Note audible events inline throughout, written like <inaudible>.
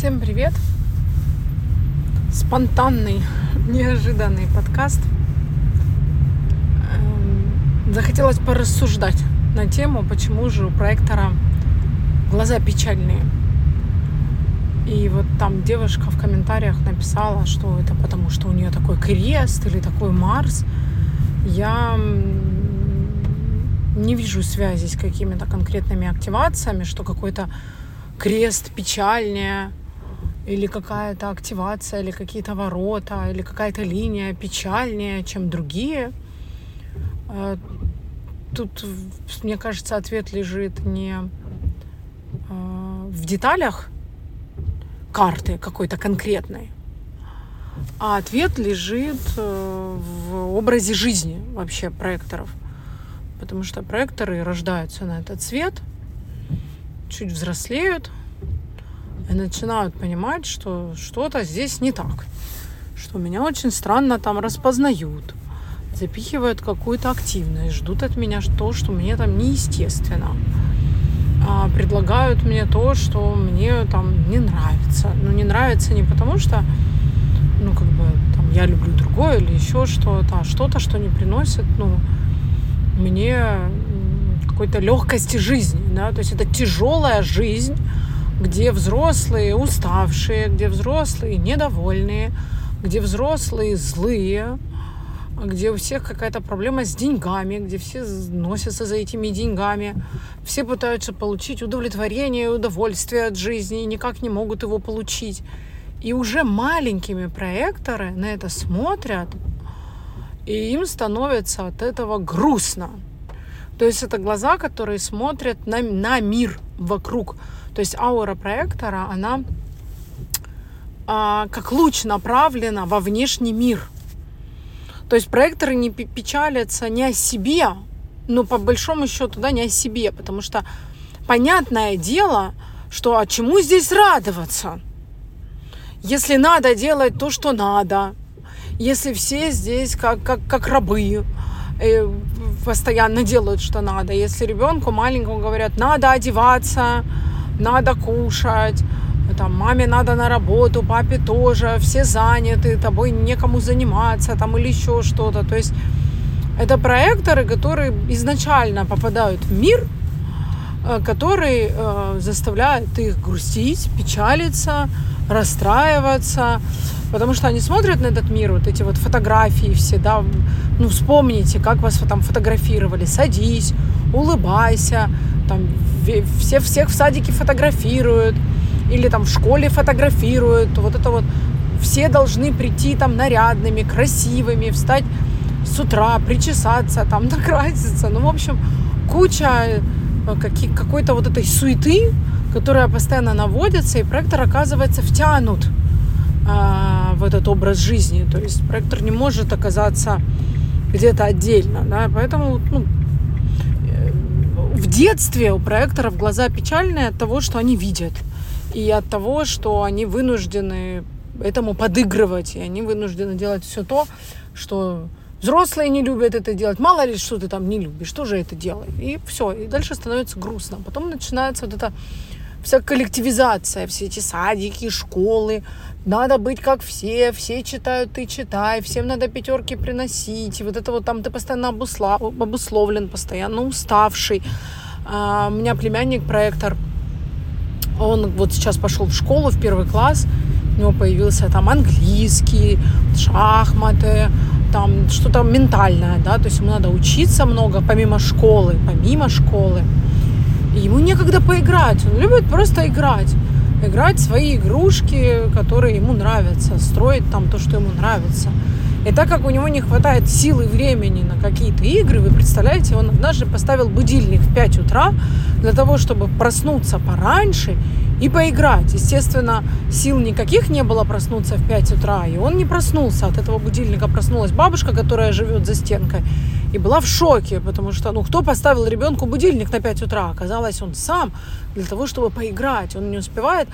Всем привет! Спонтанный, <laughs> неожиданный подкаст. Эм, захотелось порассуждать на тему, почему же у проектора глаза печальные. И вот там девушка в комментариях написала, что это потому, что у нее такой крест или такой Марс. Я не вижу связи с какими-то конкретными активациями, что какой-то крест печальнее, или какая-то активация, или какие-то ворота, или какая-то линия печальнее, чем другие. А, тут, мне кажется, ответ лежит не а, в деталях карты какой-то конкретной, а ответ лежит э, в образе жизни вообще проекторов. Потому что проекторы рождаются на этот свет, чуть взрослеют, и начинают понимать, что что-то здесь не так, что меня очень странно там распознают, запихивают какую-то активность, ждут от меня то, что мне там неестественно, а предлагают мне то, что мне там не нравится. Ну, не нравится не потому, что, ну, как бы, там, я люблю другое или еще что-то, а что-то, что не приносит, ну, мне какой-то легкости жизни, да, то есть это тяжелая жизнь, где взрослые уставшие, где взрослые недовольные, где взрослые злые, где у всех какая-то проблема с деньгами, где все носятся за этими деньгами, все пытаются получить удовлетворение и удовольствие от жизни и никак не могут его получить. И уже маленькими проекторы на это смотрят, и им становится от этого грустно. То есть это глаза, которые смотрят на, на мир вокруг. То есть аура проектора, она а, как луч направлена во внешний мир. То есть проекторы не печалятся не о себе, но по большому счету, да, не о себе, потому что понятное дело, что а чему здесь радоваться? Если надо делать то, что надо, если все здесь как, как, как рабы, э, постоянно делают, что надо. Если ребенку маленькому говорят, надо одеваться, надо кушать, там, маме надо на работу, папе тоже, все заняты, тобой некому заниматься, там, или еще что-то. То есть это проекторы, которые изначально попадают в мир, э, который э, заставляет их грустить, печалиться, расстраиваться, потому что они смотрят на этот мир, вот эти вот фотографии все, да, ну вспомните, как вас там фотографировали, садись, улыбайся, там все всех в садике фотографируют, или там в школе фотографируют, вот это вот. Все должны прийти там нарядными, красивыми, встать с утра, причесаться, там <laughs> накраситься, ну, в общем, куча э, какой-то вот этой суеты, которая постоянно наводится, и проектор оказывается втянут а, в этот образ жизни. То есть проектор не может оказаться где-то отдельно, да, поэтому ну, в детстве у проекторов глаза печальные от того, что они видят. И от того, что они вынуждены этому подыгрывать. И они вынуждены делать все то, что взрослые не любят это делать. Мало ли, что ты там не любишь, что же это делать? И все. И дальше становится грустно. Потом начинается вот эта вся коллективизация, все эти садики, школы. Надо быть как все, все читают, ты читай, всем надо пятерки приносить. Вот это вот там ты постоянно обуслов... обусловлен, постоянно уставший. А, у меня племянник, проектор, он вот сейчас пошел в школу, в первый класс, у него появился там английский, шахматы, там что-то ментальное, да, то есть ему надо учиться много помимо школы, помимо школы. Ему некогда поиграть, он любит просто играть. Играть свои игрушки, которые ему нравятся, строить там то, что ему нравится. И так как у него не хватает силы и времени на какие-то игры, вы представляете, он однажды поставил будильник в 5 утра для того, чтобы проснуться пораньше и поиграть. Естественно, сил никаких не было проснуться в 5 утра, и он не проснулся. От этого будильника проснулась бабушка, которая живет за стенкой, и была в шоке, потому что, ну, кто поставил ребенку будильник на 5 утра? Оказалось, он сам для того, чтобы поиграть. Он не успевает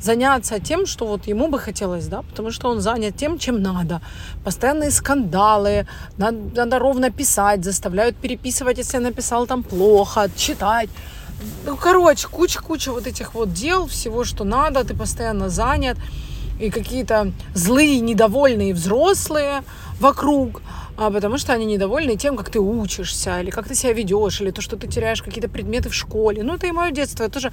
заняться тем, что вот ему бы хотелось, да, потому что он занят тем, чем надо. Постоянные скандалы, надо, надо ровно писать, заставляют переписывать, если написал там плохо, читать. Ну, короче, куча-куча вот этих вот дел, всего, что надо, ты постоянно занят, и какие-то злые, недовольные взрослые вокруг, а, потому что они недовольны тем, как ты учишься, или как ты себя ведешь, или то, что ты теряешь какие-то предметы в школе. Ну, это и мое детство. Я тоже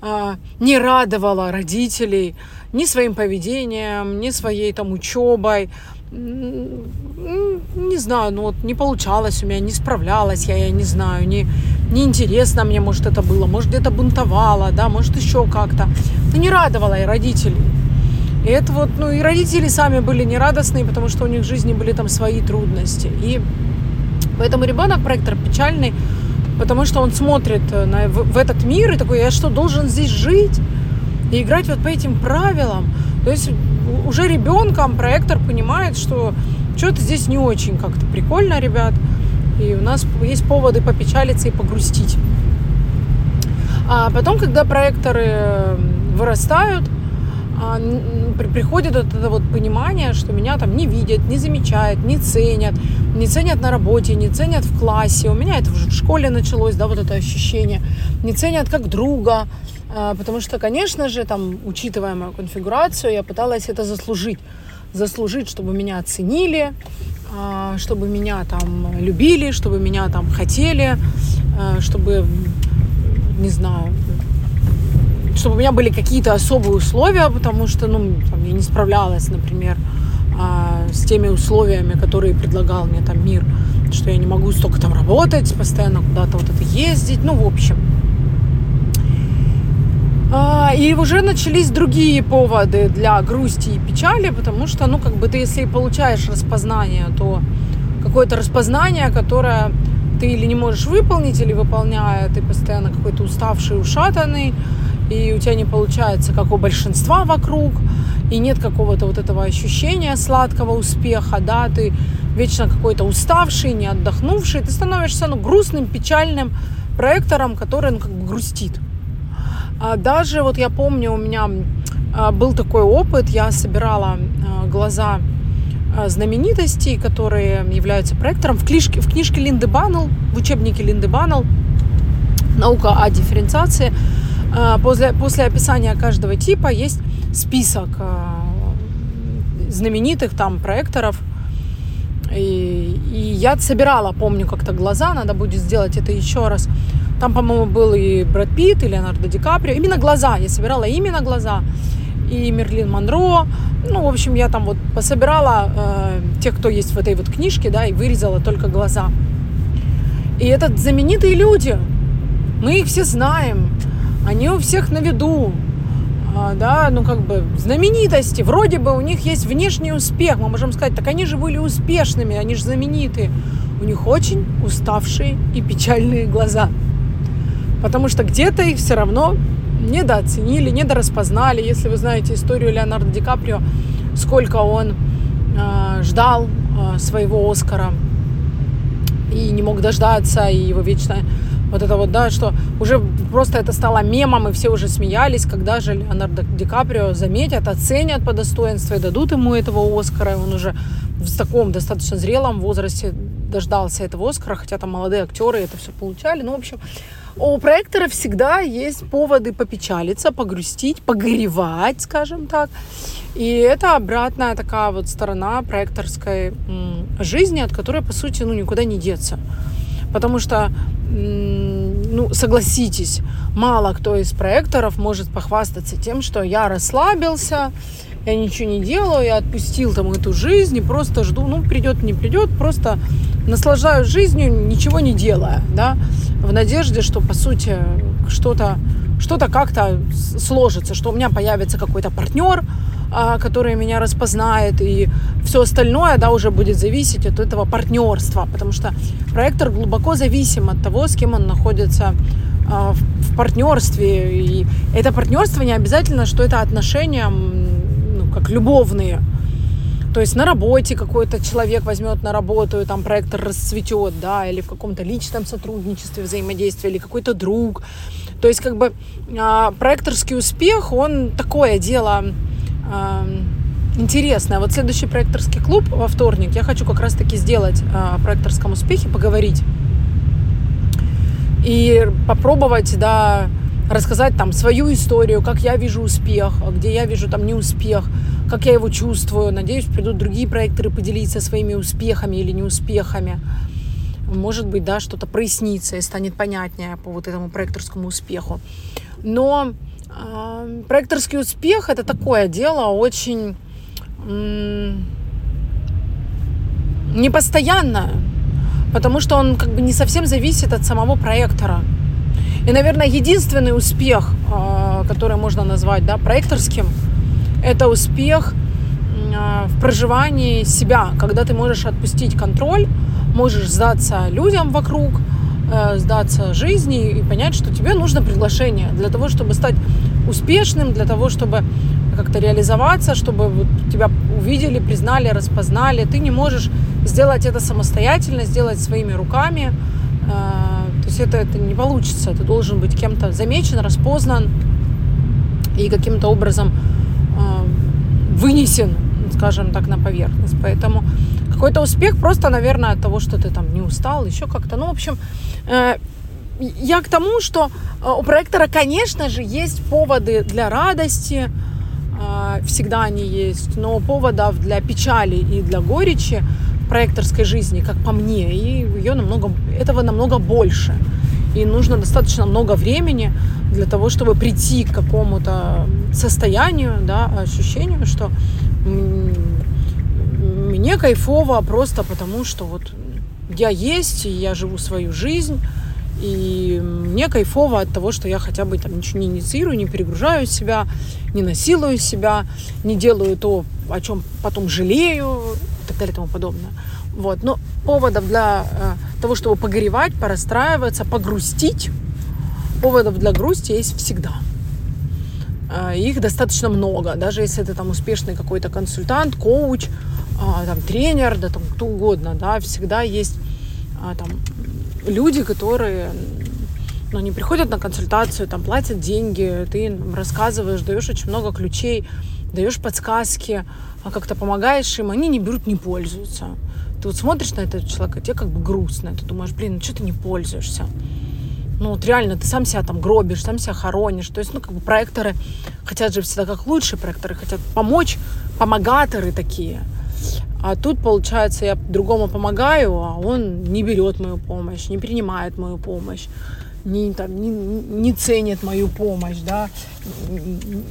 а, не радовала родителей ни своим поведением, ни своей там учебой. Не знаю, ну вот не получалось у меня, не справлялась я, я не знаю, не, не интересно мне, может, это было, может, где-то бунтовала, да, может, еще как-то. Ну, не радовала я родителей. И это вот, ну и родители сами были нерадостные, потому что у них в жизни были там свои трудности. И поэтому ребенок проектор печальный, потому что он смотрит на, в, в этот мир и такой, я что, должен здесь жить и играть вот по этим правилам? То есть уже ребенком проектор понимает, что что-то здесь не очень как-то прикольно, ребят. И у нас есть поводы попечалиться и погрустить. А потом, когда проекторы вырастают, а, приходит вот это вот понимание, что меня там не видят, не замечают, не ценят, не ценят на работе, не ценят в классе. У меня это уже в школе началось, да, вот это ощущение. Не ценят как друга, а, потому что, конечно же, там, учитывая мою конфигурацию, я пыталась это заслужить. Заслужить, чтобы меня оценили, чтобы меня там любили, чтобы меня там хотели, чтобы, не знаю, чтобы у меня были какие-то особые условия, потому что, ну, там, я не справлялась, например, а, с теми условиями, которые предлагал мне там мир, что я не могу столько там работать, постоянно куда-то вот это ездить, ну, в общем. А, и уже начались другие поводы для грусти и печали, потому что, ну, как бы ты, если получаешь распознание, то какое-то распознание, которое ты или не можешь выполнить, или выполняя, ты постоянно какой-то уставший, ушатанный, и у тебя не получается, как у большинства вокруг, и нет какого-то вот этого ощущения сладкого успеха, да, ты вечно какой-то уставший, не отдохнувший, ты становишься, ну, грустным, печальным проектором, который, ну, как бы грустит. А даже вот я помню, у меня а, был такой опыт, я собирала а, глаза а, знаменитостей, которые являются проектором в книжке, в книжке Линды Баннелл, в учебнике Линды Баннелл «Наука о дифференциации», после, после описания каждого типа есть список знаменитых там проекторов. И, и я собирала, помню, как-то глаза, надо будет сделать это еще раз. Там, по-моему, был и Брэд Питт, и Леонардо Ди Каприо. Именно глаза, я собирала именно глаза. И Мерлин Монро. Ну, в общем, я там вот пособирала э, тех, кто есть в этой вот книжке, да, и вырезала только глаза. И это знаменитые люди. Мы их все знаем они у всех на виду, а, да, ну как бы знаменитости, вроде бы у них есть внешний успех, мы можем сказать, так они же были успешными, они же знаменитые. У них очень уставшие и печальные глаза, потому что где-то их все равно недооценили, недораспознали. Если вы знаете историю Леонардо Ди Каприо, сколько он э, ждал э, своего Оскара и не мог дождаться, и его вечно вот это вот, да, что уже просто это стало мемом, и все уже смеялись, когда же Леонардо Ди Каприо заметят, оценят по достоинству и дадут ему этого Оскара. И он уже в таком достаточно зрелом возрасте дождался этого Оскара, хотя там молодые актеры это все получали. Ну, в общем, у проектора всегда есть поводы попечалиться, погрустить, погоревать, скажем так. И это обратная такая вот сторона проекторской жизни, от которой, по сути, ну, никуда не деться. Потому что ну, согласитесь, мало кто из проекторов может похвастаться тем, что я расслабился, я ничего не делаю, я отпустил там эту жизнь и просто жду, ну, придет, не придет, просто наслаждаюсь жизнью, ничего не делая, да, в надежде, что, по сути, что-то что-то как-то сложится, что у меня появится какой-то партнер, а, который меня распознает, и все остальное, да, уже будет зависеть от этого партнерства, потому что проектор глубоко зависим от того, с кем он находится а, в партнерстве, и это партнерство не обязательно, что это отношения, как любовные, то есть на работе какой-то человек возьмет на работу, и там проектор расцветет, да, или в каком-то личном сотрудничестве, взаимодействии, или какой-то друг. То есть как бы а, проекторский успех, он такое дело интересное. Вот следующий проекторский клуб во вторник я хочу как раз-таки сделать о проекторском успехе, поговорить. и попробовать, да, рассказать там свою историю, как я вижу успех, где я вижу там неуспех, как я его чувствую. Надеюсь, придут другие проекторы поделиться своими успехами или неуспехами. Может быть, да, что-то прояснится и станет понятнее по вот этому проекторскому успеху. Но э, проекторский успех это такое дело очень э, непостоянное, потому что он как бы не совсем зависит от самого проектора. И, наверное, единственный успех, а, который можно назвать да, проекторским, это успех а, в проживании себя, когда ты можешь отпустить контроль, можешь сдаться людям вокруг, э, сдаться жизни и понять, что тебе нужно приглашение для того, чтобы стать успешным, для того, чтобы как-то реализоваться, чтобы тебя увидели, признали, распознали. Ты не можешь сделать это самостоятельно, сделать своими руками. Э, то есть это, это не получится. Ты должен быть кем-то замечен, распознан и каким-то образом вынесен, скажем так, на поверхность. Поэтому какой-то успех просто, наверное, от того, что ты там не устал, еще как-то. Ну, в общем, э, я к тому, что э, у проектора, конечно же, есть поводы для радости, э, всегда они есть, но поводов для печали и для горечи проекторской жизни, как по мне, и ее намного, этого намного больше. И нужно достаточно много времени для того, чтобы прийти к какому-то состоянию, да, ощущению, что мне кайфово просто потому, что вот я есть, и я живу свою жизнь, и мне кайфово от того, что я хотя бы там ничего не инициирую, не перегружаю себя, не насилую себя, не делаю то, о чем потом жалею и так далее и тому подобное. Вот. Но поводов для э, того, чтобы погоревать, порастраиваться, погрустить, поводов для грусти есть всегда. Э, их достаточно много. Даже если ты там успешный какой-то консультант, коуч, э, там, тренер, да там кто угодно, да, всегда есть э, там люди, которые ну, они приходят на консультацию, там платят деньги, ты им рассказываешь, даешь очень много ключей, даешь подсказки, а как-то помогаешь им, они не берут, не пользуются. Ты вот смотришь на этого человека, тебе как бы грустно, ты думаешь, блин, ну что ты не пользуешься? Ну вот реально, ты сам себя там гробишь, сам себя хоронишь. То есть, ну как бы проекторы хотят же всегда как лучше, проекторы хотят помочь, помогаторы такие. А тут, получается, я другому помогаю, а он не берет мою помощь, не принимает мою помощь, не, там, не, не ценит мою помощь, да,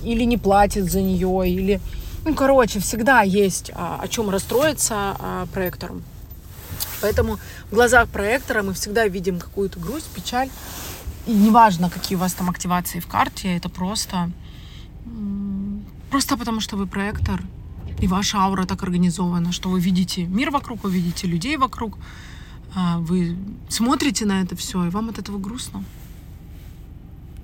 или не платит за нее, или... Ну, короче, всегда есть а, о чем расстроиться а, проектором. Поэтому в глазах проектора мы всегда видим какую-то грусть, печаль. И неважно, какие у вас там активации в карте, это просто... Просто потому, что вы проектор, и ваша аура так организована, что вы видите мир вокруг, вы видите людей вокруг, а, вы смотрите на это все, и вам от этого грустно.